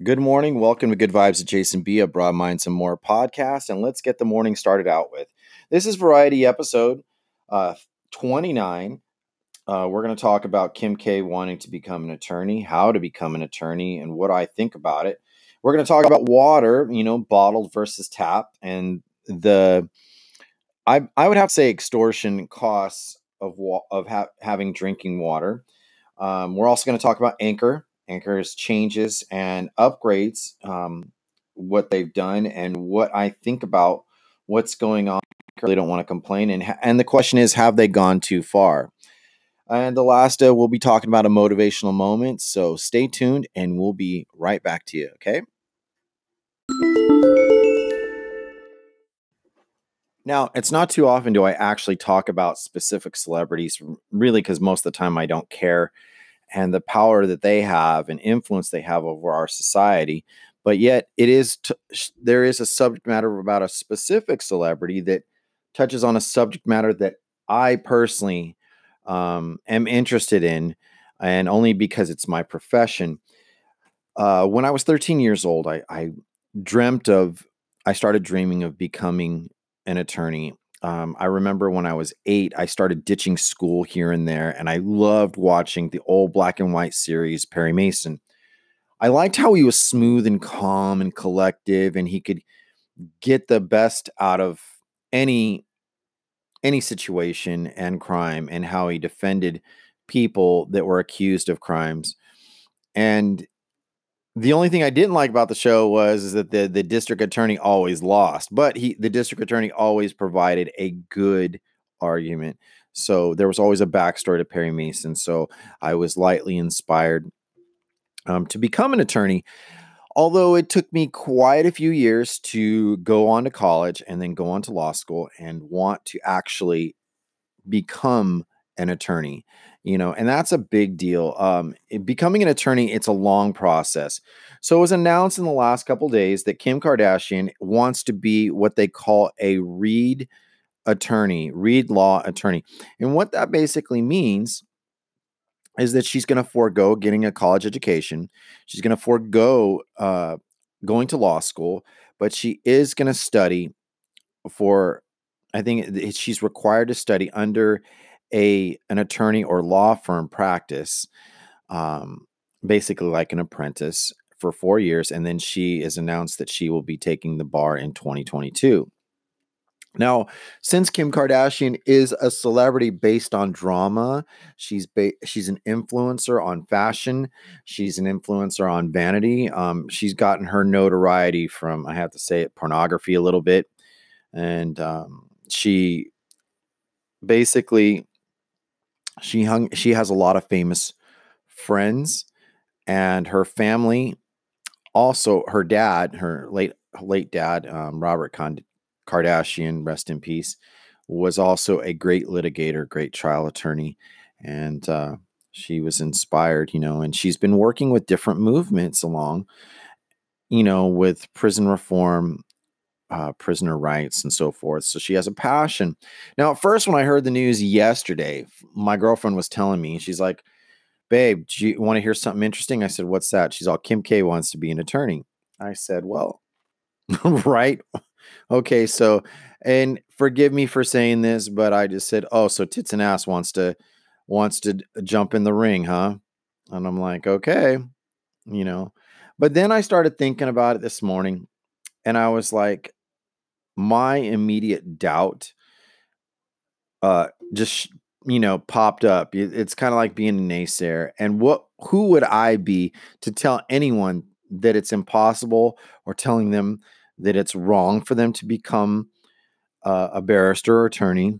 Good morning. Welcome to Good Vibes with Jason B, a Broad Minds and More podcast. And let's get the morning started out with. This is Variety episode uh, 29. Uh, we're going to talk about Kim K wanting to become an attorney, how to become an attorney, and what I think about it. We're going to talk about water, you know, bottled versus tap, and the I I would have to say extortion costs of wa- of ha- having drinking water. Um, we're also going to talk about Anchor, Anchor's changes and upgrades, um, what they've done, and what I think about what's going on. I really don't want to complain, and and the question is, have they gone too far? And the last, uh, we'll be talking about a motivational moment. So stay tuned, and we'll be right back to you. Okay. Now, it's not too often do I actually talk about specific celebrities, really, because most of the time I don't care and the power that they have and influence they have over our society. But yet, it is t- there is a subject matter about a specific celebrity that touches on a subject matter that I personally um, am interested in, and only because it's my profession. Uh, when I was 13 years old, I, I dreamt of, I started dreaming of becoming an attorney. Um, I remember when I was eight, I started ditching school here and there, and I loved watching the old black and white series, Perry Mason. I liked how he was smooth and calm and collective, and he could get the best out of any any situation and crime, and how he defended people that were accused of crimes. And the only thing I didn't like about the show was that the the district attorney always lost, but he the district attorney always provided a good argument. So there was always a backstory to Perry Mason. So I was lightly inspired um, to become an attorney. Although it took me quite a few years to go on to college and then go on to law school and want to actually become an attorney you know and that's a big deal um, becoming an attorney it's a long process. So it was announced in the last couple days that kim kardashian wants to be what they call a read attorney read law attorney and what that basically means is that she's going to forego getting a college education she's going to forego uh, going to law school but she is going to study for i think she's required to study under a an attorney or law firm practice, um, basically like an apprentice for four years, and then she is announced that she will be taking the bar in 2022. Now, since Kim Kardashian is a celebrity based on drama, she's ba- she's an influencer on fashion. She's an influencer on vanity. Um, she's gotten her notoriety from, I have to say it, pornography a little bit, and um, she basically she hung she has a lot of famous friends and her family also her dad her late late dad um, robert kardashian rest in peace was also a great litigator great trial attorney and uh, she was inspired you know and she's been working with different movements along you know with prison reform uh, prisoner rights and so forth. So she has a passion. Now, at first, when I heard the news yesterday, my girlfriend was telling me, she's like, Babe, do you want to hear something interesting? I said, What's that? She's all, Kim K wants to be an attorney. I said, Well, right. Okay. So, and forgive me for saying this, but I just said, Oh, so Tits and Ass wants to, wants to jump in the ring, huh? And I'm like, Okay, you know. But then I started thinking about it this morning and I was like, my immediate doubt uh just you know popped up it's kind of like being a naysayer and what who would i be to tell anyone that it's impossible or telling them that it's wrong for them to become uh, a barrister or attorney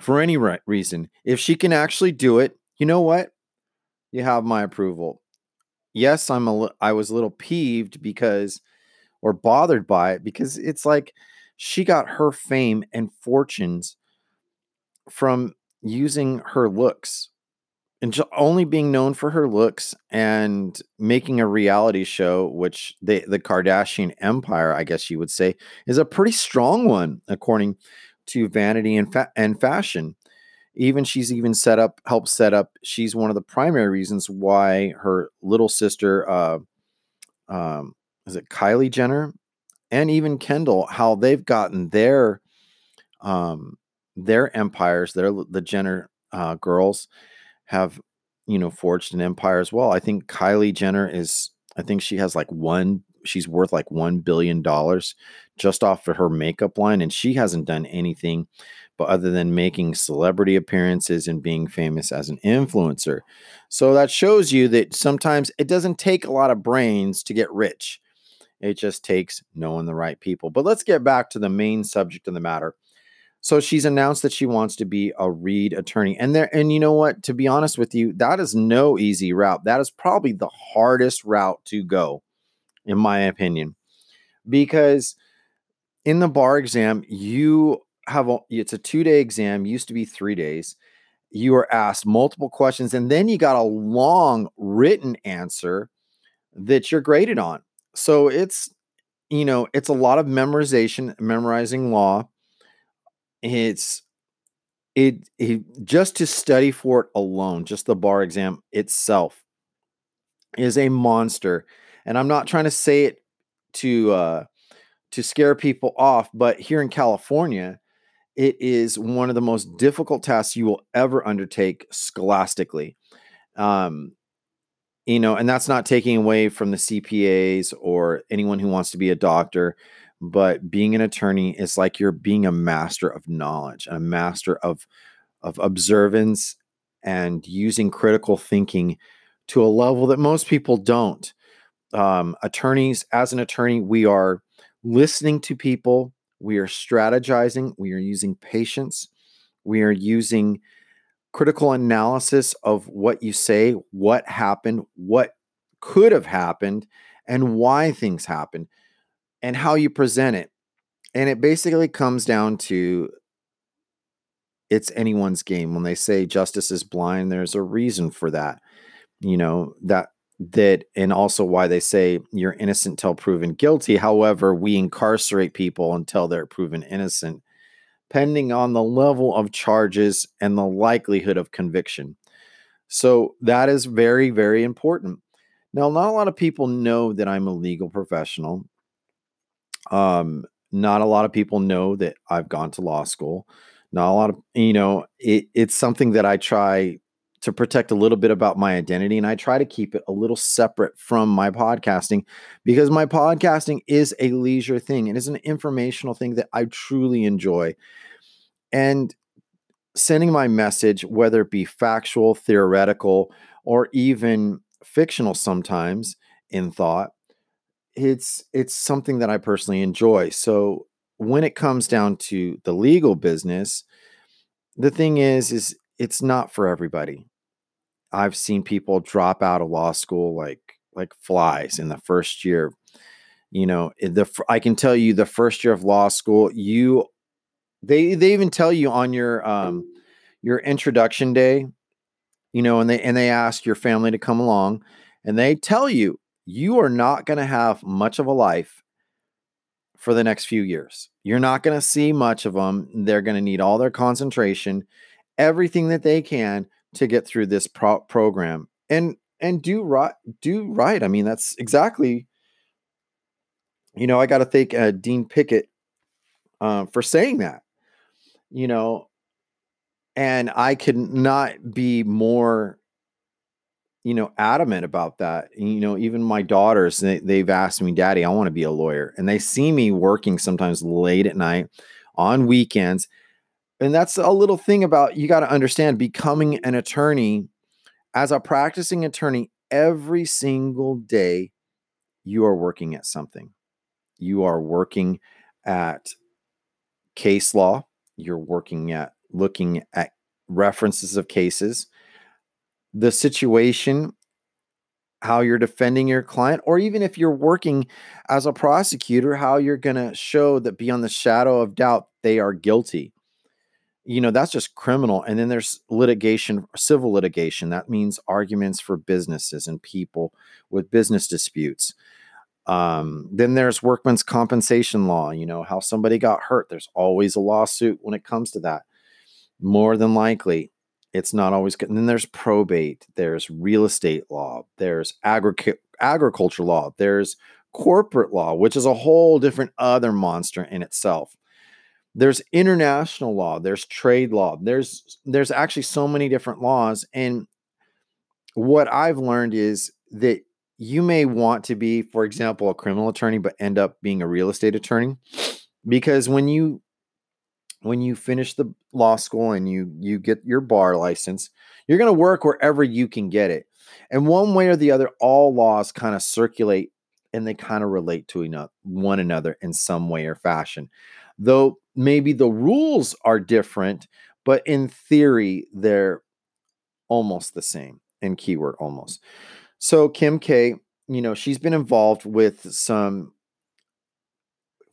for any re- reason? If she can actually do it you know what? You have my approval. Yes i'm a i was a little peeved because or bothered by it because it's like she got her fame and fortunes from using her looks and only being known for her looks and making a reality show which the the Kardashian empire I guess you would say is a pretty strong one according to vanity and fa- and fashion. Even she's even set up helped set up she's one of the primary reasons why her little sister uh, um, is it Kylie Jenner and even Kendall, how they've gotten their um, their empires, their the Jenner uh, girls have you know forged an empire as well. I think Kylie Jenner is I think she has like one she's worth like 1 billion dollars just off of her makeup line and she hasn't done anything but other than making celebrity appearances and being famous as an influencer. So that shows you that sometimes it doesn't take a lot of brains to get rich. It just takes knowing the right people. But let's get back to the main subject of the matter. So she's announced that she wants to be a Read attorney. And there and you know what, to be honest with you, that is no easy route. That is probably the hardest route to go in my opinion. Because in the bar exam, you have a, it's a 2-day exam, used to be 3 days. You are asked multiple questions and then you got a long written answer that you're graded on. So it's you know, it's a lot of memorization, memorizing law. It's it, it just to study for it alone, just the bar exam itself is a monster. And I'm not trying to say it to uh to scare people off, but here in California, it is one of the most difficult tasks you will ever undertake scholastically. Um, you know, and that's not taking away from the CPAs or anyone who wants to be a doctor, but being an attorney is like you're being a master of knowledge, and a master of of observance and using critical thinking to a level that most people don't. Um, attorneys, as an attorney, we are listening to people, we are strategizing, we are using patience, we are using critical analysis of what you say, what happened, what could have happened, and why things happened, and how you present it. And it basically comes down to it's anyone's game. When they say justice is blind, there's a reason for that. You know, that that and also why they say you're innocent till proven guilty. However, we incarcerate people until they're proven innocent pending on the level of charges and the likelihood of conviction. So that is very, very important. Now, not a lot of people know that I'm a legal professional. Um, not a lot of people know that I've gone to law school. Not a lot of, you know, it, it's something that I try to protect a little bit about my identity and I try to keep it a little separate from my podcasting because my podcasting is a leisure thing. It is an informational thing that I truly enjoy. And sending my message, whether it be factual, theoretical, or even fictional sometimes in thought, it's it's something that I personally enjoy. So when it comes down to the legal business, the thing is is it's not for everybody. I've seen people drop out of law school like like flies in the first year. You know, the I can tell you the first year of law school, you they they even tell you on your um your introduction day, you know, and they and they ask your family to come along and they tell you you are not going to have much of a life for the next few years. You're not going to see much of them. They're going to need all their concentration, everything that they can to get through this pro- program and and do right do right. I mean, that's exactly you know, I got to thank uh, Dean Pickett uh, for saying that you know, and I could not be more, you know, adamant about that. You know, even my daughters, they, they've asked me, Daddy, I want to be a lawyer. And they see me working sometimes late at night on weekends. And that's a little thing about you got to understand becoming an attorney as a practicing attorney every single day you are working at something. You are working at case law, you're working at looking at references of cases, the situation, how you're defending your client, or even if you're working as a prosecutor, how you're going to show that beyond the shadow of doubt they are guilty. You know, that's just criminal. And then there's litigation, civil litigation. That means arguments for businesses and people with business disputes. Um, then there's workman's compensation law, you know, how somebody got hurt. There's always a lawsuit when it comes to that. More than likely, it's not always good. And then there's probate, there's real estate law, there's agri- agriculture law, there's corporate law, which is a whole different other monster in itself. There's international law, there's trade law. There's there's actually so many different laws and what I've learned is that you may want to be for example a criminal attorney but end up being a real estate attorney because when you when you finish the law school and you you get your bar license you're going to work wherever you can get it and one way or the other all laws kind of circulate and they kind of relate to one another in some way or fashion. Though maybe the rules are different, but in theory, they're almost the same in keyword almost. So, Kim K, you know, she's been involved with some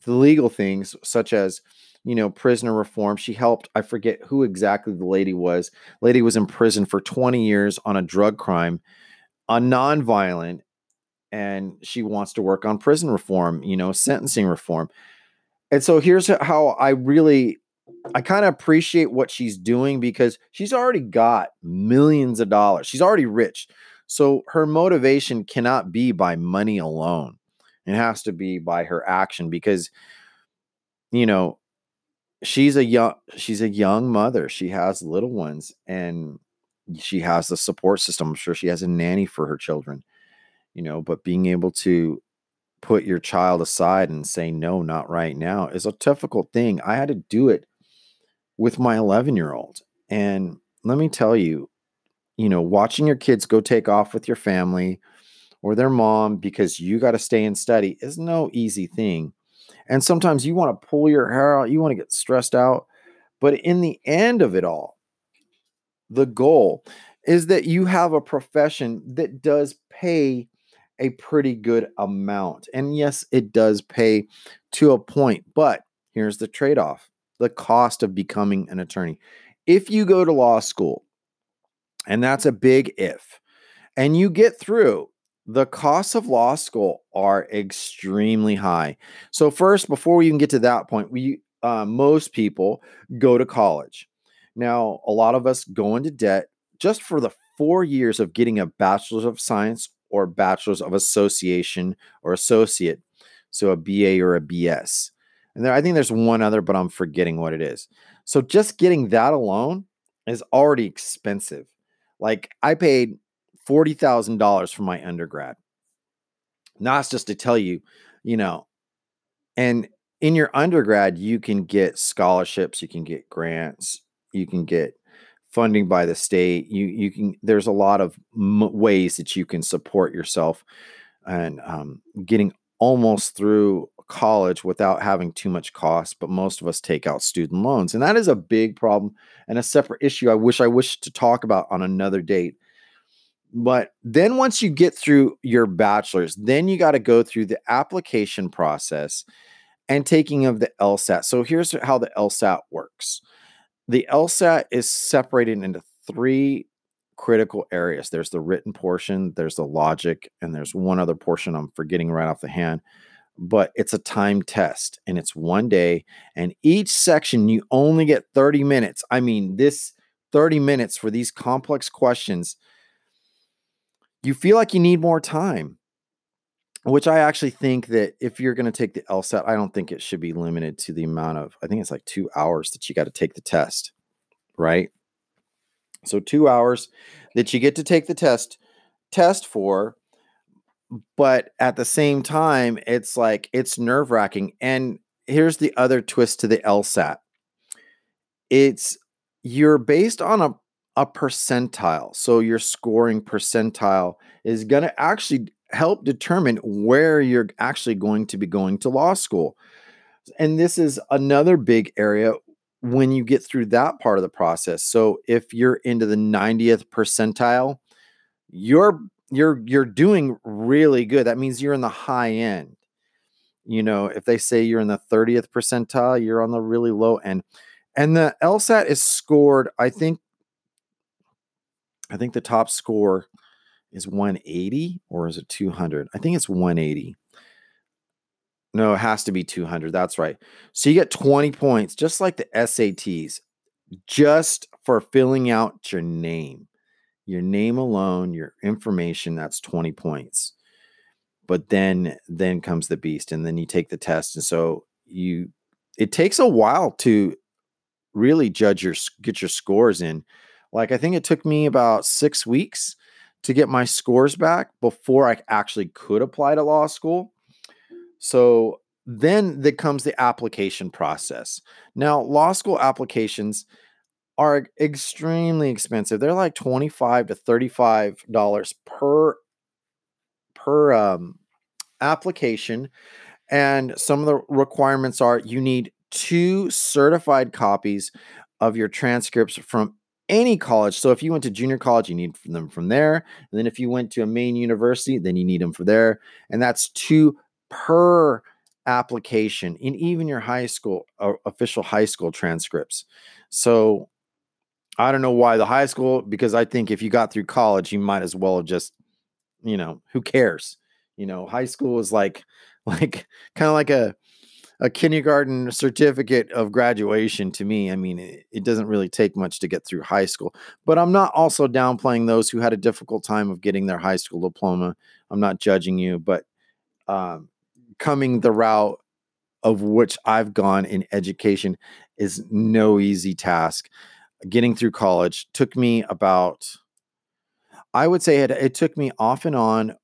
legal things such as you know prisoner reform she helped i forget who exactly the lady was lady was in prison for 20 years on a drug crime a non-violent and she wants to work on prison reform, you know, sentencing reform. And so here's how I really I kind of appreciate what she's doing because she's already got millions of dollars. She's already rich. So her motivation cannot be by money alone. It has to be by her action because you know, she's a young she's a young mother. She has little ones and she has the support system. I'm sure she has a nanny for her children you know, but being able to put your child aside and say, no, not right now is a difficult thing. I had to do it with my 11 year old. And let me tell you, you know, watching your kids go take off with your family or their mom because you got to stay and study is no easy thing. And sometimes you want to pull your hair out, you want to get stressed out. But in the end of it all, the goal is that you have a profession that does pay a pretty good amount. And yes, it does pay to a point, but here's the trade off the cost of becoming an attorney. If you go to law school, and that's a big if, and you get through, the costs of law school are extremely high. So, first, before we even get to that point, we uh, most people go to college. Now, a lot of us go into debt just for the four years of getting a bachelor's of science or bachelor's of association or associate. So a BA or a BS. And there, I think there's one other, but I'm forgetting what it is. So just getting that alone is already expensive. Like I paid $40,000 for my undergrad. Now just to tell you, you know, and in your undergrad, you can get scholarships, you can get grants, you can get funding by the state. You you can there's a lot of m- ways that you can support yourself and um, getting almost through college without having too much cost. But most of us take out student loans, and that is a big problem and a separate issue. I wish I wish to talk about on another date. But then once you get through your bachelor's, then you got to go through the application process and taking of the LSAT. So here's how the LSAT works the LSAT is separated into three critical areas. There's the written portion, there's the logic, and there's one other portion I'm forgetting right off the hand. But it's a time test and it's one day. And each section, you only get 30 minutes. I mean, this 30 minutes for these complex questions, you feel like you need more time which I actually think that if you're going to take the LSAT, I don't think it should be limited to the amount of, I think it's like two hours that you got to take the test, right? So, two hours that you get to take the test, test for. But at the same time, it's like it's nerve wracking. And here's the other twist to the LSAT it's you're based on a, a percentile. So, your scoring percentile is going to actually help determine where you're actually going to be going to law school. And this is another big area when you get through that part of the process. So if you're into the 90th percentile, you're you're you're doing really good. That means you're in the high end. You know, if they say you're in the 30th percentile, you're on the really low end. And the LSAT is scored, I think I think the top score is 180 or is it 200? I think it's 180. No, it has to be 200. That's right. So you get 20 points, just like the SATs, just for filling out your name. Your name alone, your information, that's 20 points. but then then comes the beast and then you take the test and so you it takes a while to really judge your get your scores in like i think it took me about six weeks to get my scores back before i actually could apply to law school. So then there comes the application process. Now law school applications are extremely expensive. They're like 25 to 35 dollars per per um, application. And some of the requirements are you need two certified copies of your transcripts from any college. So if you went to junior college, you need them from there. And then if you went to a main university, then you need them for there. And that's two per application in even your high school uh, official high school transcripts. So I don't know why the high school because I think if you got through college, you might as well have just you know, who cares? You know, high school is like like kind of like a a kindergarten certificate of graduation to me. I mean, it, it, doesn't really take much to get through high school, but I'm not also downplaying those who had a difficult time of getting their high school diploma. I'm not judging you, but um, coming the route of which I've gone in education is no easy task. Getting through college took me about I would say it, it took me off and on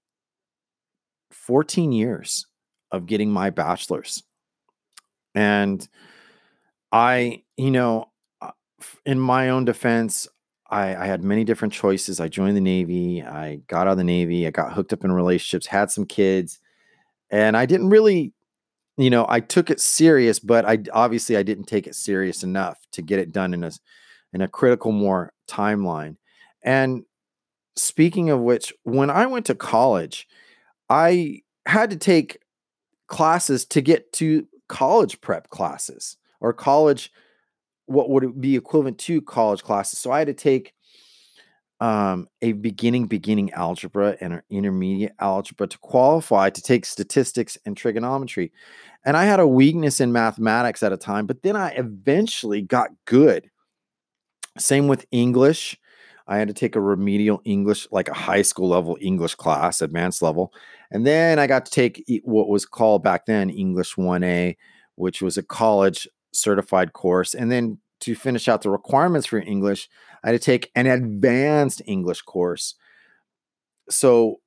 14 years of getting my bachelor's. And I, you know, uh, in my own defense, I, I, had many different choices. I joined the Navy. I got out of the Navy. I got hooked up in relationships, had some kids, and I didn't really, you know, I took it serious, but I obviously I didn't take it serious enough to get it done in a in a critical more timeline. And speaking of which, when I went to college, I had to take classes to get to college prep classes or college, what would be equivalent to college classes. So I had to take um, a beginning, beginning algebra and an intermediate algebra to qualify to take statistics and trigonometry. And I had a weakness in mathematics at a time, but then I eventually got good. Same with English I had to take a remedial English, like a high school level English class, advanced level. And then I got to take what was called back then English 1A, which was a college certified course. And then to finish out the requirements for English, I had to take an advanced English course. So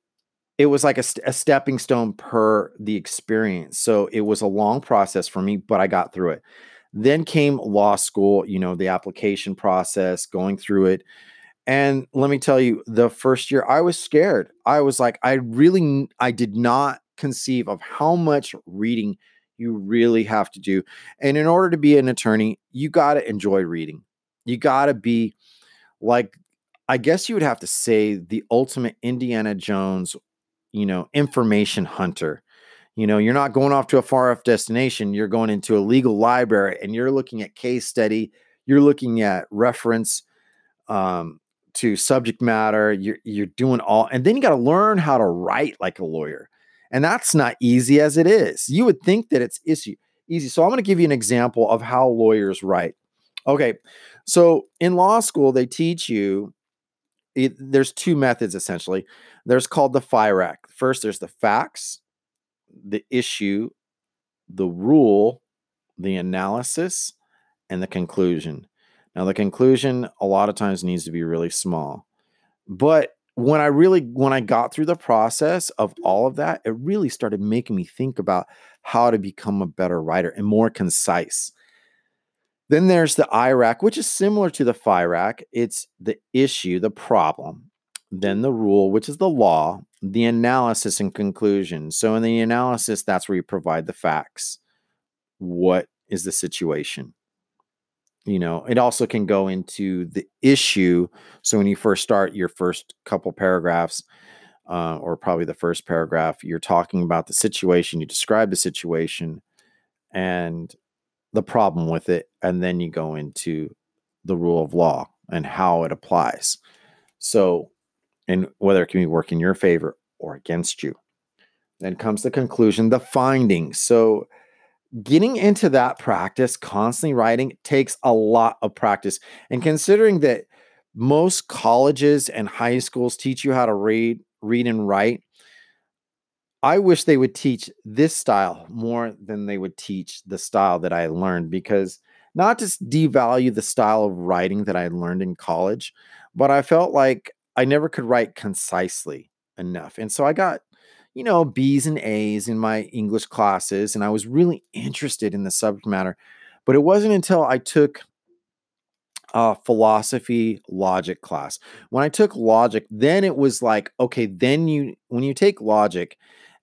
it was like a, a, stepping stone per the experience. So it was a long process for me, but I got through it. Then came law school, you know, the application process, going through it, and let me tell you, the first year I was scared. I was like, I really, I did not conceive of how much reading you really have to do. And in order to be an attorney, you got to enjoy reading. You got to be like, I guess you would have to say the ultimate Indiana Jones, you know, information hunter. You know, you're not going off to a far off destination. You're going into a legal library and you're looking at case study. You're looking at reference um, to subject matter. You're you're doing all, and then you got to learn how to write like a lawyer, and that's not easy as it is. You would think that it's easy. So I'm going to give you an example of how lawyers write. Okay, so in law school they teach you. It, there's two methods essentially. There's called the FIRAC. First, there's the facts, the issue, the rule, the analysis, and the conclusion. Now, the conclusion a lot of times needs to be really small. But when I really, when I got through the process of all of that, it really started making me think about how to become a better writer and more concise. Then there's the IRAC, which is similar to the FIRAC. It's the issue, the problem. Then the rule, which is the law, the analysis and conclusion. So in the analysis, that's where you provide the facts. What is the situation? You know it also can go into the issue so when you first start your first couple paragraphs uh, or probably the first paragraph you're talking about the situation you describe the situation and the problem with it and then you go into the rule of law and how it applies. So and whether it can be work in your favor or against you. Then comes the conclusion the findings. So getting into that practice, constantly writing, takes a lot of practice. And considering that most colleges and high schools teach you how to read, read and write, I wish they would teach this style more than they would teach the style that I learned because not to devalue the style of writing that I learned in college, but I felt like I never could write concisely enough. And so I got, you know, B's and A's in my English classes, and I was really interested in the subject matter. But it wasn't until I took a philosophy logic class. When I took logic, then it was like, okay, then you, when you take logic,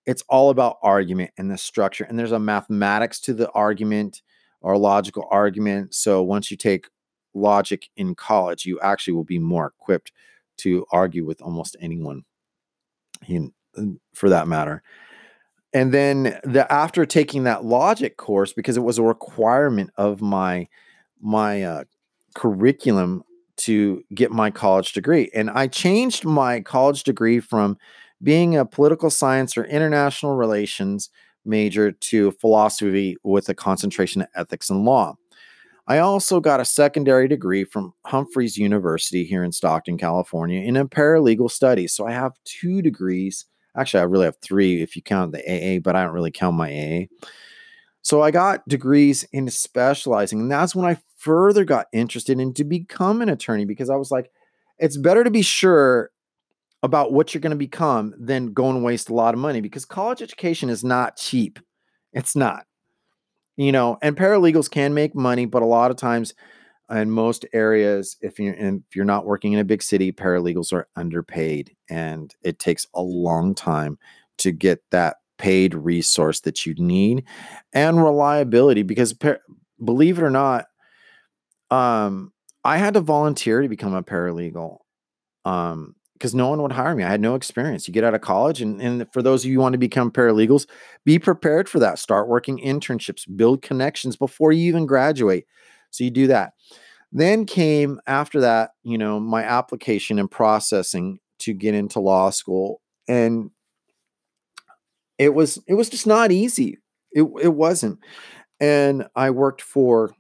it's all about argument and the structure. And there's a mathematics to the argument or logical argument. So once you take logic in college, you actually will be more equipped to argue with almost anyone in, for that matter. And then the after taking that logic course, because it was a requirement of my my uh, curriculum to get my college degree, and I changed my college degree from being a political science or international relations major to philosophy with a concentration in ethics and law. I also got a secondary degree from Humphreys University here in Stockton, California, in a paralegal studies. So I have two degrees. Actually, I really have three if you count the AA, but I don't really count my AA. So I got degrees in specializing. And that's when I further got interested in to become an attorney because I was like, it's better to be sure about what you're going to become than go and waste a lot of money because college education is not cheap. It's not. You know, and paralegals can make money, but a lot of times in most areas, if you're if you're not working in a big city, paralegals are underpaid, and it takes a long time to get that paid resource that you need and reliability. Because par- believe it or not, um, I had to volunteer to become a paralegal. Um, because no one would hire me. I had no experience. You get out of college, and, and for those of you who want to become paralegals, be prepared for that. Start working internships, build connections before you even graduate. So you do that. Then came after that, you know, my application and processing to get into law school. And it was it was just not easy. It it wasn't. And I worked for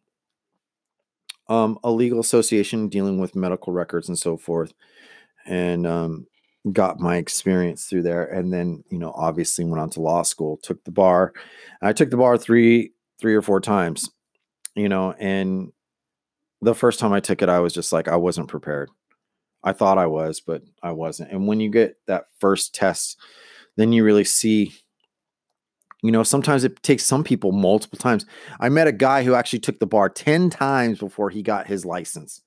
um, a legal association dealing with medical records and so forth and um, got my experience through there. And then, you know, obviously went on to law school, took the bar. I took the bar three, three or four times, you know, and the first time I took it, I was just like, I wasn't prepared. I thought I was, but I wasn't. And when you get that first test, then you really see, you know, sometimes it takes some people multiple times. I met a guy who actually took the bar 10 times before he got his license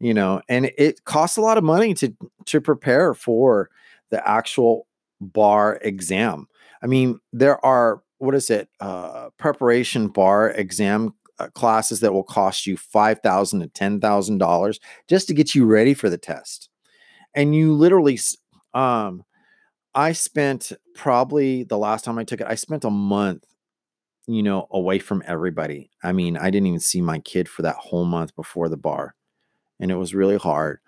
you know and it costs a lot of money to to prepare for the actual bar exam i mean there are what is it uh preparation bar exam uh, classes that will cost you five thousand to ten thousand dollars just to get you ready for the test and you literally um i spent probably the last time i took it i spent a month you know away from everybody i mean i didn't even see my kid for that whole month before the bar and it was really hard,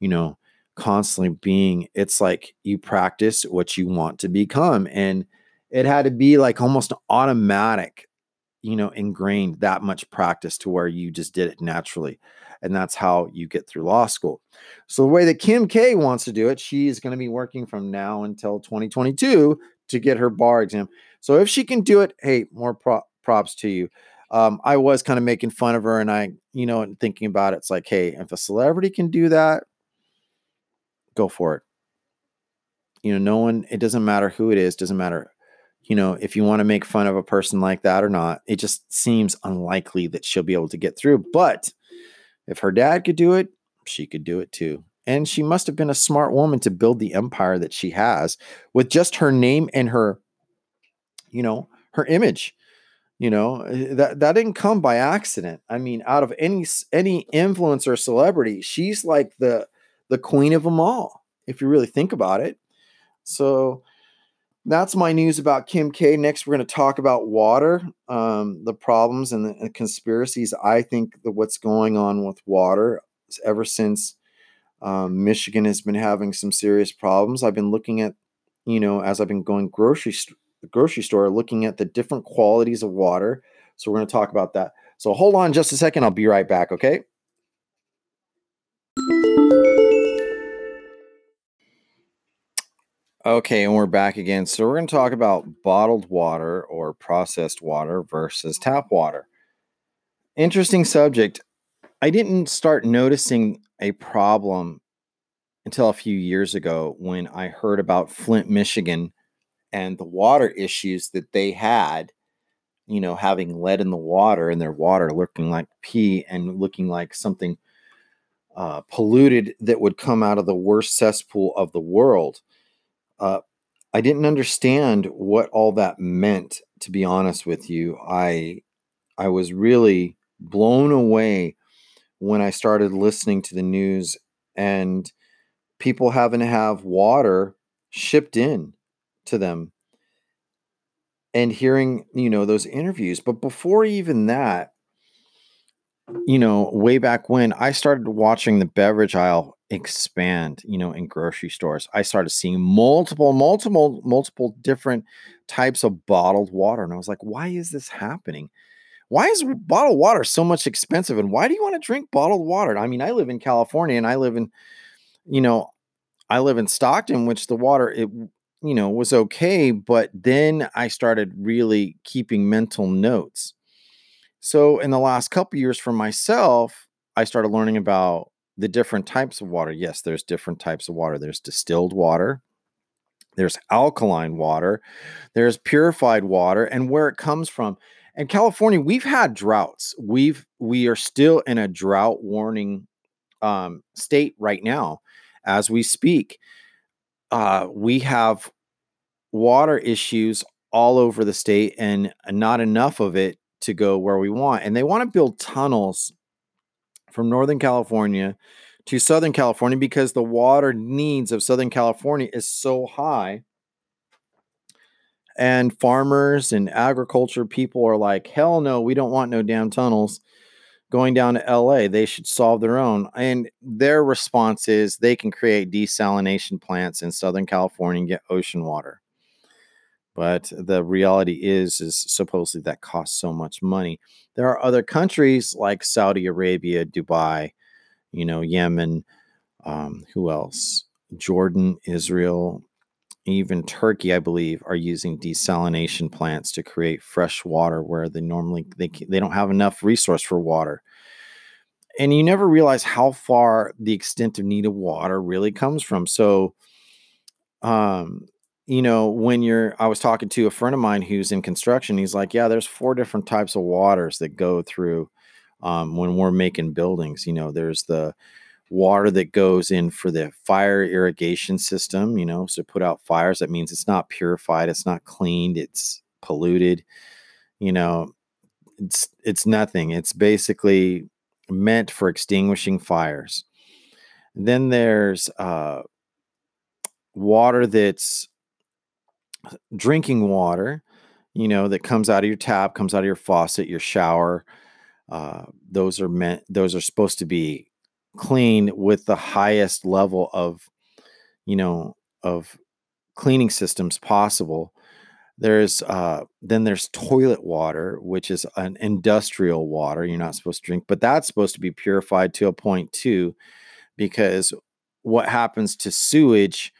you know, constantly being, it's like you practice what you want to become. And it had to be like almost automatic, you know, ingrained that much practice to where you just did it naturally. And that's how you get through law school. So, the way that Kim K wants to do it, she's going to be working from now until 2022 to get her bar exam. So, if she can do it, hey, more pro- props to you um, I was kind of making fun of her, and I, you know, and thinking about it, it's like, hey, if a celebrity can do that, go for it. You know, no one, it doesn't matter who it is, doesn't matter, you know, if you want to make fun of a person like that or not, it just seems unlikely that she'll be able to get through. But if her dad could do it, she could do it too. And she must have been a smart woman to build the empire that she has with just her name and her, you know, her image you know eh, that that didn't come by accident i mean out of any any influencer celebrity she's like the the queen of them all if you really think about it so that's my news about kim k next we're going to talk about water um, the problems and the, conspiracies i think that what's going on with water ever since um, michigan has been having some serious problems i've been looking at you know as i've been going grocery st- grocery store looking at the different qualities of water. So we're going to talk about that. So hold on just a second. I'll be right back. Okay. Okay, and we're back again. So we're going to talk about bottled water or processed water versus tap water. Interesting subject. I didn't start noticing a problem until a few years ago when I heard about Flint, Michigan and the water issues that they had, you know, having lead in the water and their water looking like pee and looking like something uh, polluted that would come out of the worst cesspool of the world uh, I didn't understand what all that meant. To be honest with you, I I was really blown away when I started listening to the news and people having to have water shipped in to them and hearing you know those interviews but before even that you know way back when i started watching the beverage aisle expand, you know, in grocery stores. I started seeing multiple, multiple, multiple different types of bottled water. And I was like, why is this happening? Why is bottled water so much expensive? And why do you want to drink bottled water? I mean, I live in California and I live in, you know, I live in Stockton, which the water, it, you know, was okay. But then I started really keeping mental notes. So in the last couple years for myself, I started learning about the different types of water. Yes, there's different types of water. There's distilled water, there's alkaline water, there's purified water, and where it comes from. In California, we've had droughts. We've we are still in a drought warning um, state right now, as we speak. Uh, we have water issues all over the state, and not enough of it to go where we want. And they want to build tunnels from Northern California to Southern California because the water needs of Southern California is so high. And farmers and agriculture people are like, hell no, we don't want no damn tunnels going down to LA. They should solve their own. And their response is they can create desalination plants in Southern California and get ocean water. But the reality is, is supposedly that costs so much money. There are other countries like Saudi Arabia, Dubai, you know, Yemen, um, who else? Jordan, Israel, even Turkey, I believe, are using desalination plants to create fresh water where they normally they they don't have enough resource for water. And you never realize how far the extent of need of water really comes from. So, um, you know, when you're, I was talking to a friend of mine who's in construction. He's like, yeah, there's four different types of waters that go through um, when we're making buildings. You know, there's the water that goes in for the fire irrigation system, you know, so put out fires. That means it's not purified, it's not cleaned, it's polluted. You know, it's it's nothing. It's basically meant for extinguishing fires. Then there's uh, water that's drinking water, you know, that comes out of your tap, comes out of your faucet, your shower. Uh, those are meant; those are supposed to be clean with the highest level of, you know, of cleaning systems possible. There's uh, then there's toilet water, which is an industrial water you're not supposed to drink, but that's supposed to be purified to a point too, because what happens to sewage?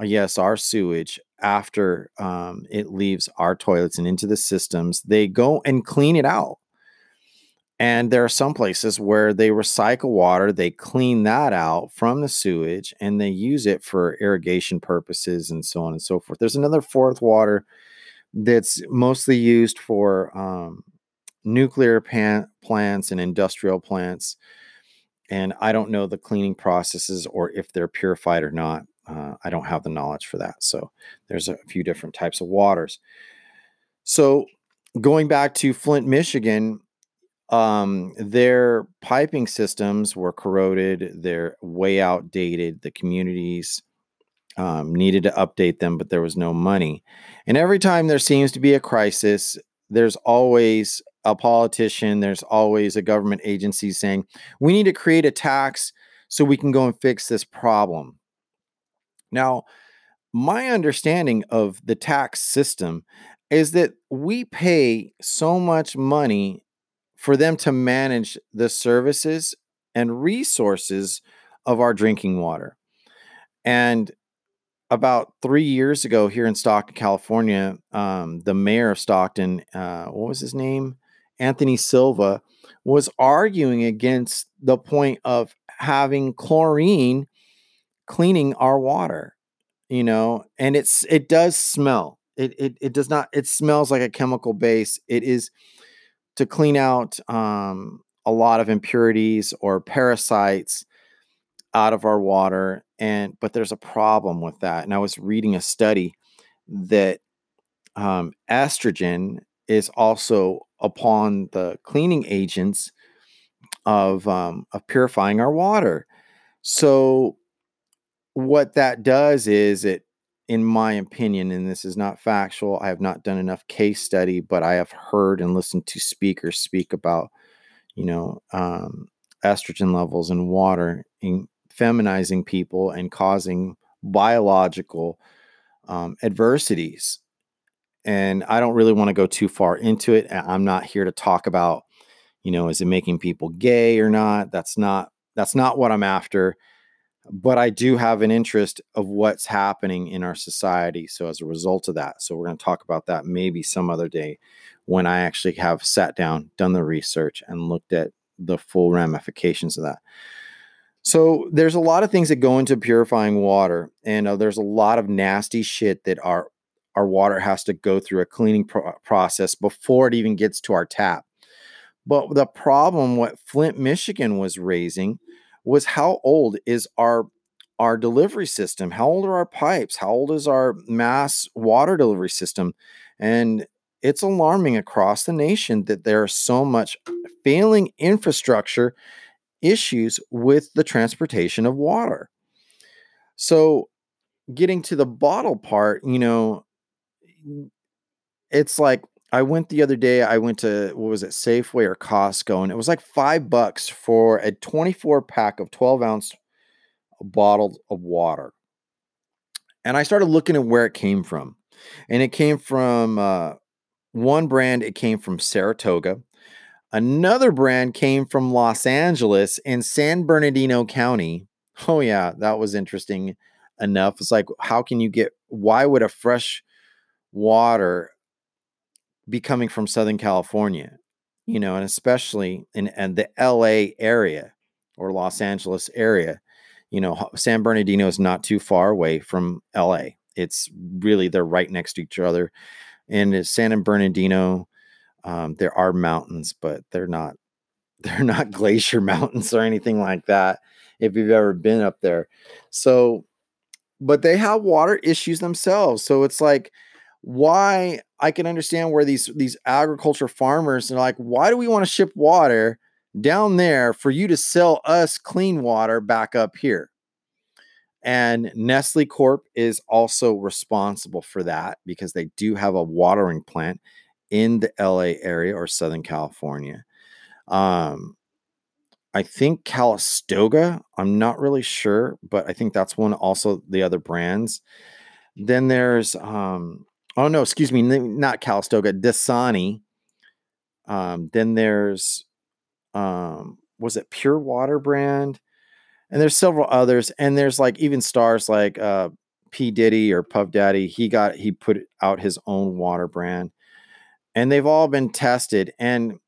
Uh, yes, our sewage after um, it leaves our toilets and into the systems, they go and clean it out. And there are some places where they recycle water, they clean that out from the sewage, and they use it for irrigation purposes and so on and so forth. There's another fourth water that's mostly used for um, nuclear pan- plants and industrial plants. And I don't know the cleaning processes or if they're purified or not. Uh, I don't have the knowledge for that. So there's a few different types of waters. So going back to Flint, Michigan, um, their piping systems were corroded. They're way outdated. The communities um, needed to update them, but there was no money. And every time there seems to be a crisis, there's always a politician, there's always a government agency saying, we need to create a tax so we can go and fix this problem. Now, my understanding of the tax system is that we pay so much money for them to manage the services and resources of our drinking water. And about three years ago here in Stockton, California, um, the mayor of Stockton, uh, what was his name? Anthony Silva, was arguing against the point of having chlorine cleaning our water, you know, and it's it does smell. It it it does not. It smells like a chemical base. It is to clean out um, a lot of impurities or parasites out of our water and but there's a problem with that and i was reading a study that um, estrogen is also upon the cleaning agents of um, of purifying our water so what that does is it in my opinion and this is not factual i have not done enough case study but i have heard and listened to speakers speak about you know um, estrogen levels in water in feminizing people and causing biological um, adversities. And I don't really want to go too far into it. I'm not here to talk about, you know, is it making people gay or not? That's not that's not what I'm after. But I do have an interest of what's happening in our society. So as a result of that, so we're going to talk about that maybe some other day when I actually have sat down, done the research, and looked at the full ramifications of that. So there's a lot of things that go into purifying water, and uh, there's a lot of nasty shit that our our water has to go through a cleaning pro- process before it even gets to our tap. But the problem, what Flint, Michigan was raising, was how old is our our delivery system? How old are our pipes? How old is our mass water delivery system? And it's alarming across the nation that there are so much failing infrastructure issues with the transportation of water. So, getting to the bottle part, you know, it's like I went the other day, I went to what was it, Safeway or Costco, and it was like five bucks for a 24 pack of 12 ounce bottles of water. And I started looking at where it came from. And it came from uh, one brand, it came from Saratoga. Another brand came from Los Angeles in San Bernardino County. Oh, yeah, that was interesting enough. It's like, how can you get, why would a fresh water be coming from Southern California? You know, and especially in, in the LA area or Los Angeles area. You know, San Bernardino is not too far away from LA. It's really, they're right next to each other. And San Bernardino, um, there are mountains, but they're not they're not glacier mountains or anything like that. If you've ever been up there, so but they have water issues themselves. So it's like why I can understand where these these agriculture farmers are like, why do we want to ship water down there for you to sell us clean water back up here? And Nestle Corp is also responsible for that because they do have a watering plant in the LA area or Southern California. Um, I think Calistoga, I'm not really sure, but I think that's one also the other brands. Then there's um oh no, excuse me, not Calistoga, Dasani. Um, then there's um was it Pure Water brand? And there's several others, and there's like even stars like uh P. Diddy or Puff Daddy, he got he put out his own water brand and they've all been tested and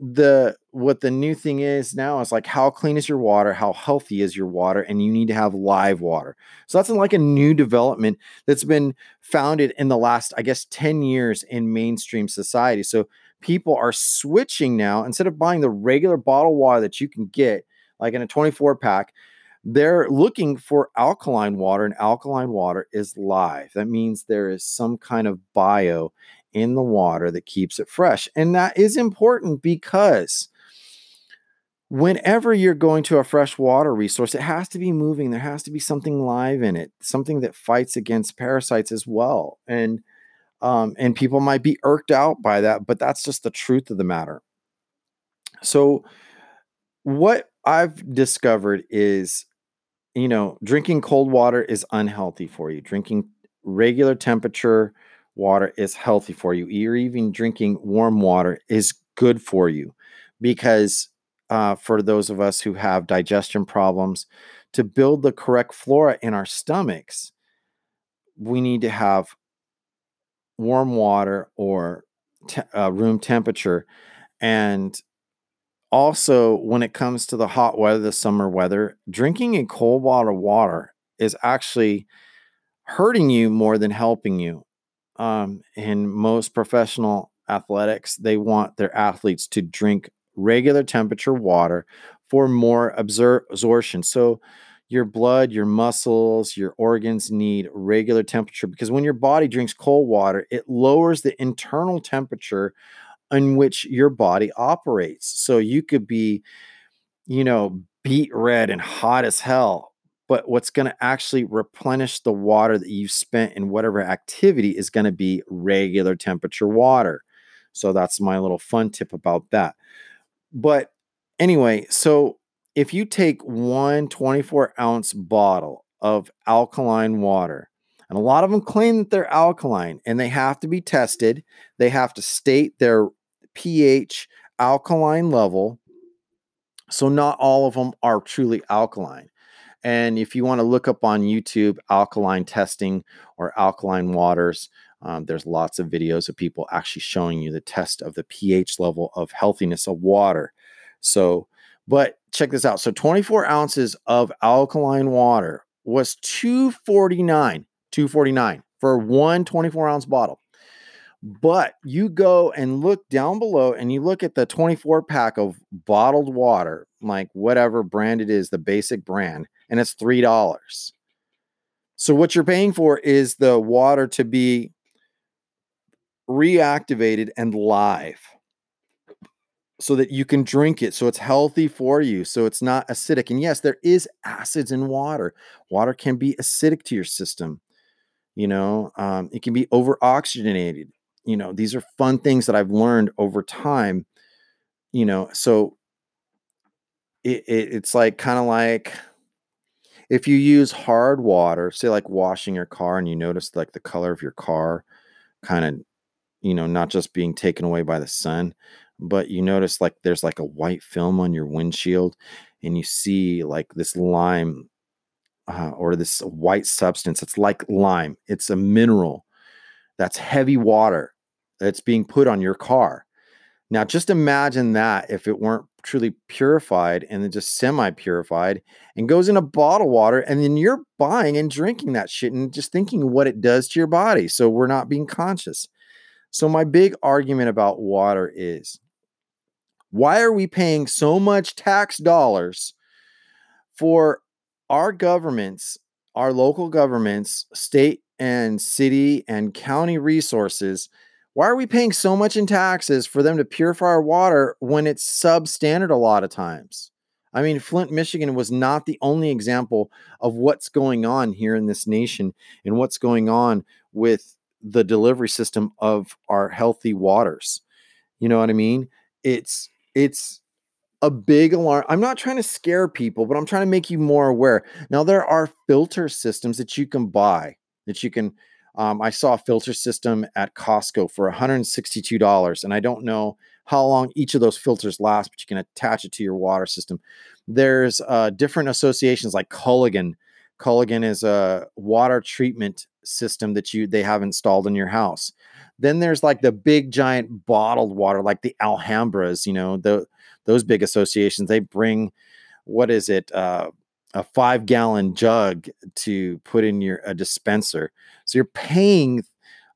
the what the new thing is now is like how clean is your water how healthy is your water and you need to have live water. So that's like a new development that's been founded in the last i guess 10 years in mainstream society. So people are switching now instead of buying the regular bottled water that you can get like in a 24 pack they're looking for alkaline water and alkaline water is live. That means there is some kind of bio in the water that keeps it fresh. And that is important because whenever you're going to a fresh water resource, it has to be moving. There has to be something live in it, something that fights against parasites as well. And um, and people might be irked out by that, but that's just the truth of the matter. So, what I've discovered is, you know, drinking cold water is unhealthy for you. Drinking regular temperature water is healthy for you. Or even drinking warm water is good for you because uh, for those of us who have digestion problems, to build the correct flora in our stomachs, we need to have warm water or te- uh, room temperature. And also, when it comes to the hot weather, the summer weather, drinking a cold of water is actually hurting you more than helping you. Um, in most professional athletics, they want their athletes to drink regular temperature water for more absor- absorption. So, your blood, your muscles, your organs need regular temperature because when your body drinks cold water, it lowers the internal temperature in which your body operates. So you could be, you know, beet red and hot as hell, but what's going to actually replenish the water that you've spent in whatever activity is going to be regular temperature water. So that's my little fun tip about that. But anyway, so if you take one 24 ounce bottle of alkaline water, and a lot of them claim that they're alkaline and they have to be tested, they have to state their pH alkaline level. So, not all of them are truly alkaline. And if you want to look up on YouTube alkaline testing or alkaline waters, um, there's lots of videos of people actually showing you the test of the pH level of healthiness of water. So, but check this out. So 24 ounces of alkaline water was 249, 249 for one 24 ounce bottle. But you go and look down below and you look at the 24 pack of bottled water, like whatever brand it is, the basic brand, and it's $3. So what you're paying for is the water to be reactivated and live so that you can drink it so it's healthy for you so it's not acidic. And yes there is acids in water. Water can be acidic to your system you know um, it can be over oxygenated you know these are fun things that i've learned over time you know so it, it it's like kind of like if you use hard water say like washing your car and you notice like the color of your car kind of you know not just being taken away by the sun but you notice like there's like a white film on your windshield and you see like this lime uh, or this white substance it's like lime it's a mineral that's heavy water that's being put on your car. Now just imagine that if it weren't truly purified and then just semi purified and goes in a bottle water and then you're buying and drinking that shit and just thinking what it does to your body so we're not being conscious so my big argument about water is why are we paying so much tax dollars for our governments, our local governments, state and city and county resources? Why are we paying so much in taxes for them to purify our water when it's substandard a lot of times? I mean, Flint, Michigan was not the only example of what's going on here in this nation and what's going on with the delivery system of our healthy waters. You know what I mean? It's it's a big alarm. I'm not trying to scare people, but I'm trying to make you more aware. Now, there are filter systems that you can buy that you can. Um, I saw a filter system at Costco for $162, and I don't know how long each of those filters last, but you can attach it to your water system. There's uh, different associations like Culligan. Culligan is a water treatment system that you they have installed in your house. Then there's like the big giant bottled water, like the Alhambras, you know, the those big associations. They bring what is it, uh, a five gallon jug to put in your a dispenser. So you're paying.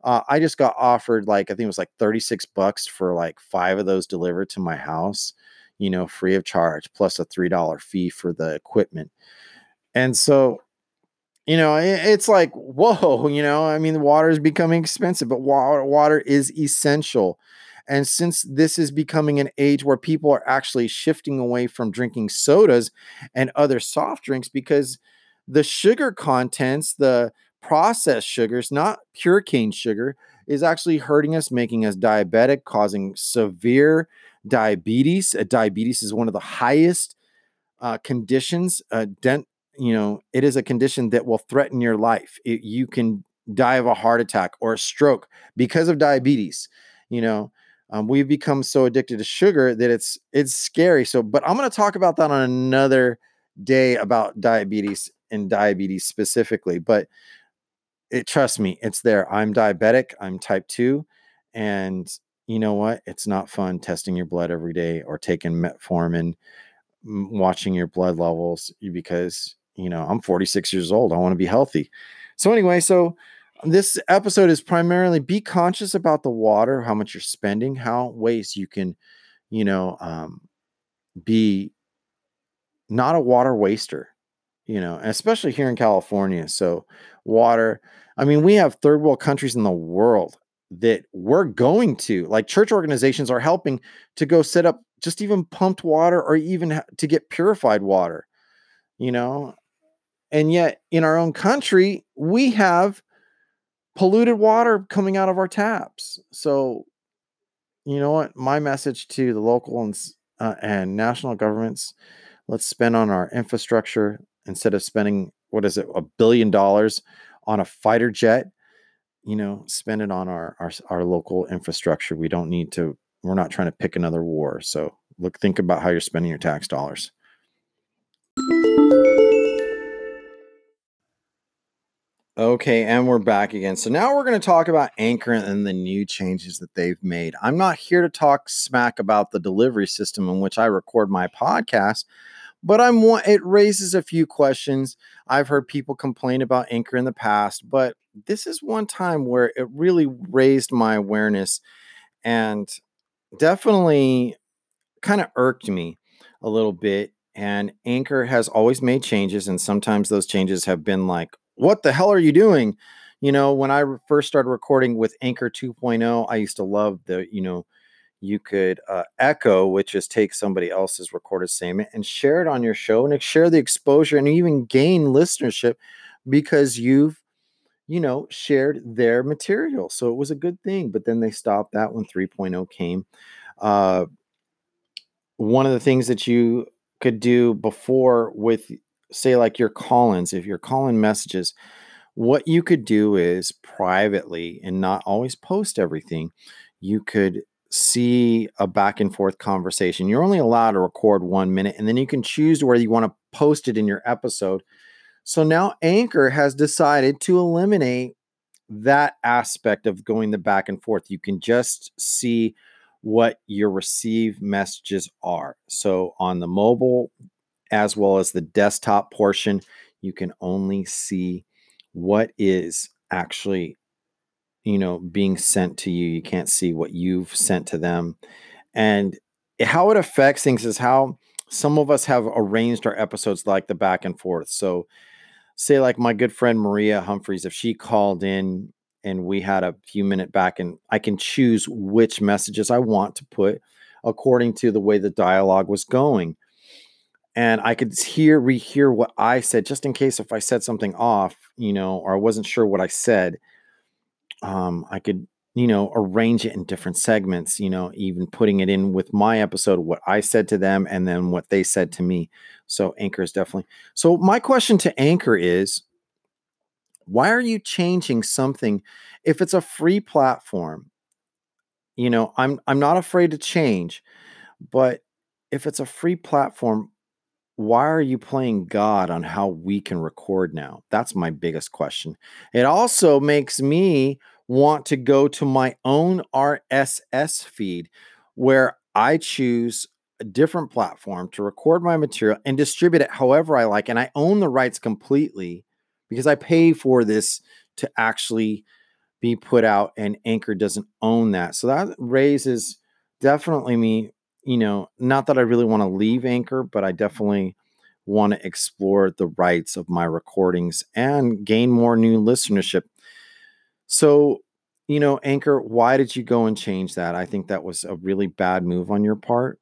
Uh, I just got offered like I think it was like 36 bucks for like five of those delivered to my house, you know, free of charge, plus a three dollar fee for the equipment. And so you know, it's like, whoa, you know, I mean, the water is becoming expensive, but water, water is essential. And since this is becoming an age where people are actually shifting away from drinking sodas and other soft drinks because the sugar contents, the processed sugars, not pure cane sugar, is actually hurting us, making us diabetic, causing severe diabetes. Uh, diabetes is one of the highest uh, conditions, uh, dent, you know, it is a condition that will threaten your life. It, you can die of a heart attack or a stroke because of diabetes. You know, um, we've become so addicted to sugar that it's it's scary. So, but I'm going to talk about that on another day about diabetes and diabetes specifically. But it trust me, it's there. I'm diabetic, I'm type 2 and you know what? It's not fun testing your blood every day or taking metformin, watching your blood levels because, you know, I'm 46 years old. I want to be healthy. So anyway, so this episode is primarily be conscious about the water, how much you're spending, how ways you can, you know, um, be not a water waster, you know, especially here in California. So, water, I mean, we have third world countries in the world that we're going to, like church organizations are helping to go set up just even pumped water or even to get purified water, you know. And yet, in our own country, we have polluted water coming out of our taps. So, you know what? My message to the local and, uh, and national governments let's spend on our infrastructure instead of spending, what is it, a billion dollars on a fighter jet. You know, spend it on our, our our local infrastructure. We don't need to. We're not trying to pick another war. So look, think about how you're spending your tax dollars. Okay, and we're back again. So now we're going to talk about Anchor and the new changes that they've made. I'm not here to talk smack about the delivery system in which I record my podcast, but I'm it raises a few questions. I've heard people complain about Anchor in the past, but this is one time where it really raised my awareness and definitely kind of irked me a little bit. And Anchor has always made changes, and sometimes those changes have been like, what the hell are you doing? You know, when I first started recording with Anchor 2.0, I used to love the, you know, you could uh, echo, which is take somebody else's recorded statement and share it on your show and share the exposure and even gain listenership because you've, you know, shared their material. So it was a good thing. But then they stopped that when 3.0 came. Uh, one of the things that you could do before with say like your call-ins, if you're calling messages, what you could do is privately and not always post everything. You could see a back and forth conversation. You're only allowed to record one minute, and then you can choose where you want to post it in your episode. So now Anchor has decided to eliminate that aspect of going the back and forth. You can just see what your receive messages are. So on the mobile as well as the desktop portion, you can only see what is actually you know being sent to you. You can't see what you've sent to them. And how it affects things is how some of us have arranged our episodes like the back and forth. So say like my good friend maria humphreys if she called in and we had a few minute back and i can choose which messages i want to put according to the way the dialogue was going and I could hear rehear what I said just in case if I said something off, you know, or I wasn't sure what I said. Um, I could, you know, arrange it in different segments, you know, even putting it in with my episode, what I said to them, and then what they said to me. So Anchor is definitely. So my question to Anchor is, why are you changing something if it's a free platform? You know, I'm I'm not afraid to change, but if it's a free platform, why are you playing God on how we can record now? That's my biggest question. It also makes me want to go to my own RSS feed where I choose a different platform to record my material and distribute it however I like. And I own the rights completely because I pay for this to actually be put out, and Anchor doesn't own that. So that raises definitely me you know, not that I really want to leave Anchor, but I definitely want to explore the rights of my recordings and gain more new listenership. So, you know, Anchor, why did you go and change that? I think that was a really bad move on your part.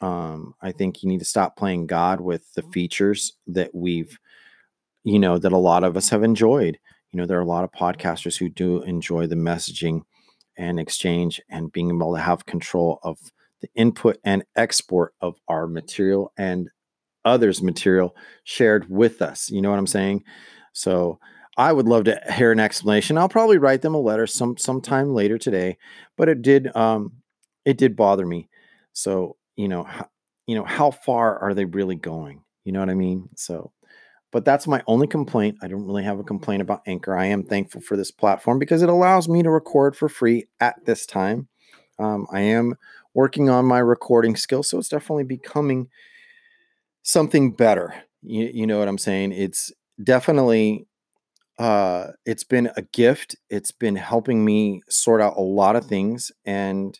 Um, I think you need to stop playing God with the features that we've, you know, that a lot of us have enjoyed. You know, there are a lot of podcasters who do enjoy the messaging and exchange and being able to have control of the input and export of our material and others' material shared with us. You know what I'm saying? So I would love to hear an explanation. I'll probably write them a letter some sometime later today, but it did um it did bother me. So, you know, how, you know, how far are they really going? You know what I mean? So but that's my only complaint. I don't really have a complaint about Anchor. I am thankful for this platform because it allows me to record for free at this time. Um, I am working on my recording skills, so it's definitely becoming something better. You, you know what I'm saying? It's definitely uh, it's been a gift. It's been helping me sort out a lot of things, and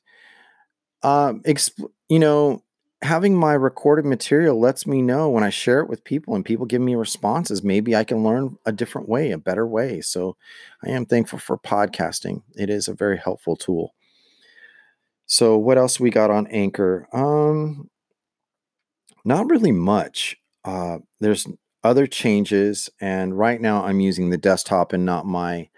um, exp- you know, having my recorded material lets me know when I share it with people and people give me responses, maybe I can learn a different way, a better way. So I am thankful for podcasting. It is a very helpful tool. So what else we got on Anchor? Um not really much. Uh there's other changes and right now I'm using the desktop and not my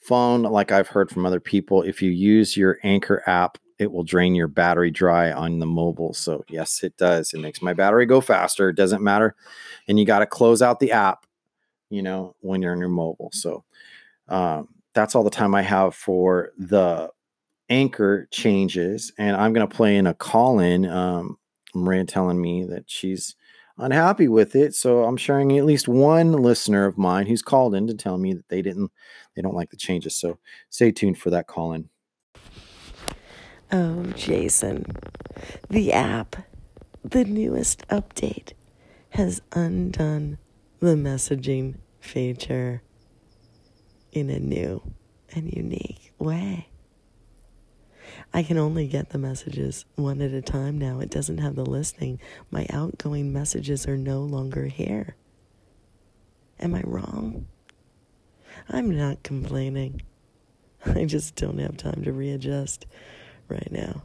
phone like I've heard from other people if you use your Anchor app it will drain your battery dry on the mobile. So, yes, it does. It makes my battery go faster. It doesn't matter. And you got to close out the app, you know, when you're on your mobile. So, um, that's all the time I have for the anchor changes. And I'm going to play in a call in. Um, telling me that she's unhappy with it. So I'm sharing at least one listener of mine who's called in to tell me that they didn't, they don't like the changes. So stay tuned for that call in. Oh, Jason, the app, the newest update, has undone the messaging feature in a new and unique way. I can only get the messages one at a time now. It doesn't have the listing. My outgoing messages are no longer here. Am I wrong? I'm not complaining. I just don't have time to readjust right now.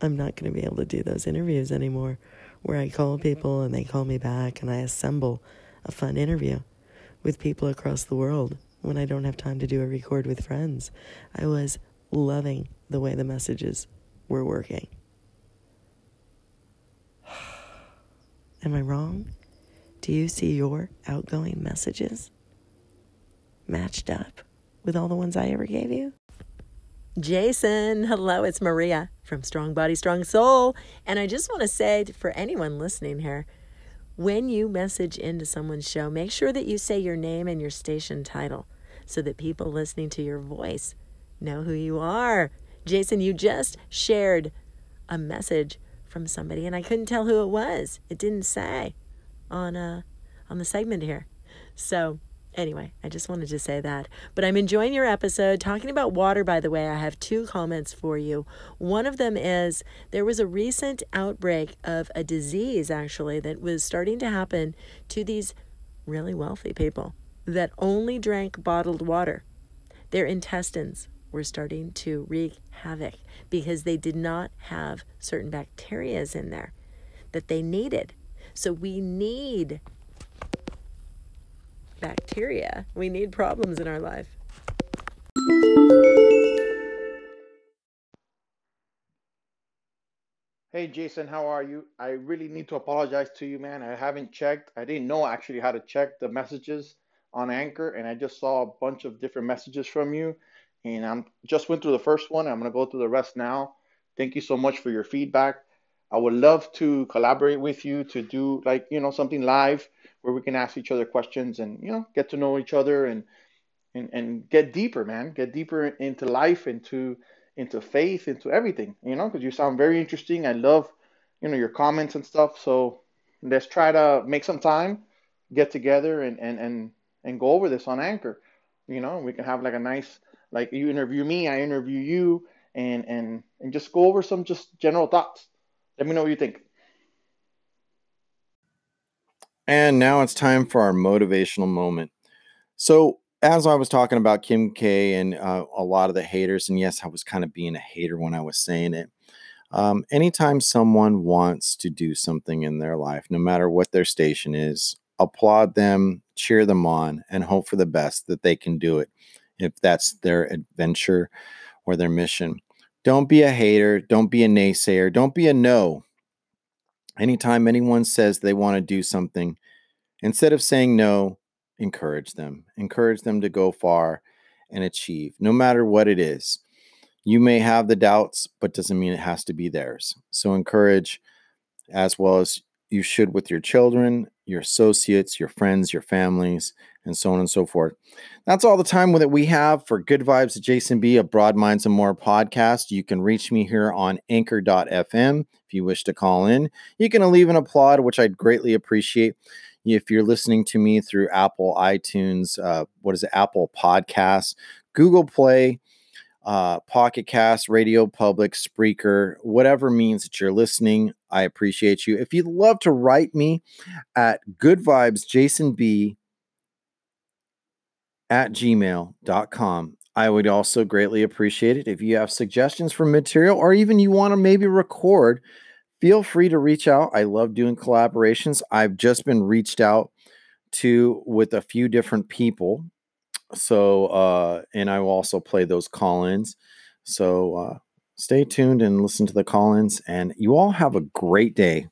I'm not going to be able to do those interviews anymore where I call people and they call me back and I assemble a fun interview with people across the world when I don't have time to do a record with friends. I was loving the way the messages were working. Am I wrong? Do you see your outgoing messages matched up with all the ones I ever gave you? Jason, hello, it's Maria from Strong Body, Strong Soul. And I just want to say for anyone listening here, when you message into someone's show, make sure that you say your name and your station title so that people listening to your voice know who you are. Jason, you just shared a message from somebody and I couldn't tell who it was. It didn't say on uh on the segment here. So Anyway, I just wanted to say that. But I'm enjoying your episode. Talking about water, by the way, I have two comments for you. One of them is there was a recent outbreak of a disease, actually, that was starting to happen to these really wealthy people that only drank bottled water. Their intestines were starting to wreak havoc because they did not have certain bacterias in there that they needed. So we need bacteria. We need problems in our life. Hey Jason, how are you? I really need to apologize to you, man. I haven't checked. I didn't know actually how to check the messages on Anchor, and I just saw a bunch of different messages from you. And I'm just went through the first one. I'm gonna go through the rest now. Thank you so much for your feedback. I would love to collaborate with you to do like you know something live where we can ask each other questions and you know get to know each other and and, and get deeper, man. Get deeper into life, into into faith, into everything. You know, because you sound very interesting. I love you know your comments and stuff. So let's try to make some time, get together, and and and and go over this on Anchor. You know, we can have like a nice like you interview me, I interview you, and and and just go over some just general thoughts. Let me know what you think. And now it's time for our motivational moment. So, as I was talking about Kim K and uh, a lot of the haters, and yes, I was kind of being a hater when I was saying it. Um, anytime someone wants to do something in their life, no matter what their station is, applaud them, cheer them on, and hope for the best that they can do it if that's their adventure or their mission. Don't be a hater. Don't be a naysayer. Don't be a no anytime anyone says they want to do something, instead of saying no, encourage them. Encourage them to go far and achieve, no matter what it is. You may have the doubts, but doesn't mean it has to be theirs. So encourage as well as you should with your children, your associates, your friends, your families, and so on and so forth. That's all the time that we have for Good Vibes Jason B, a Broad Minds and More podcast. You can reach me here on anchor.fm if you wish to call in. You can leave an applaud, which I'd greatly appreciate. If you're listening to me through Apple iTunes, uh, what is it, Apple Podcasts, Google Play, uh, Pocket Cast, Radio Public, Spreaker, whatever means that you're listening, I appreciate you. If you'd love to write me at Good Vibes Jason B at gmail.com. I would also greatly appreciate it if you have suggestions for material or even you want to maybe record. Feel free to reach out. I love doing collaborations. I've just been reached out to with a few different people so, uh, and I will also play those call ins. So, uh, stay tuned and listen to the call ins. And you all have a great day.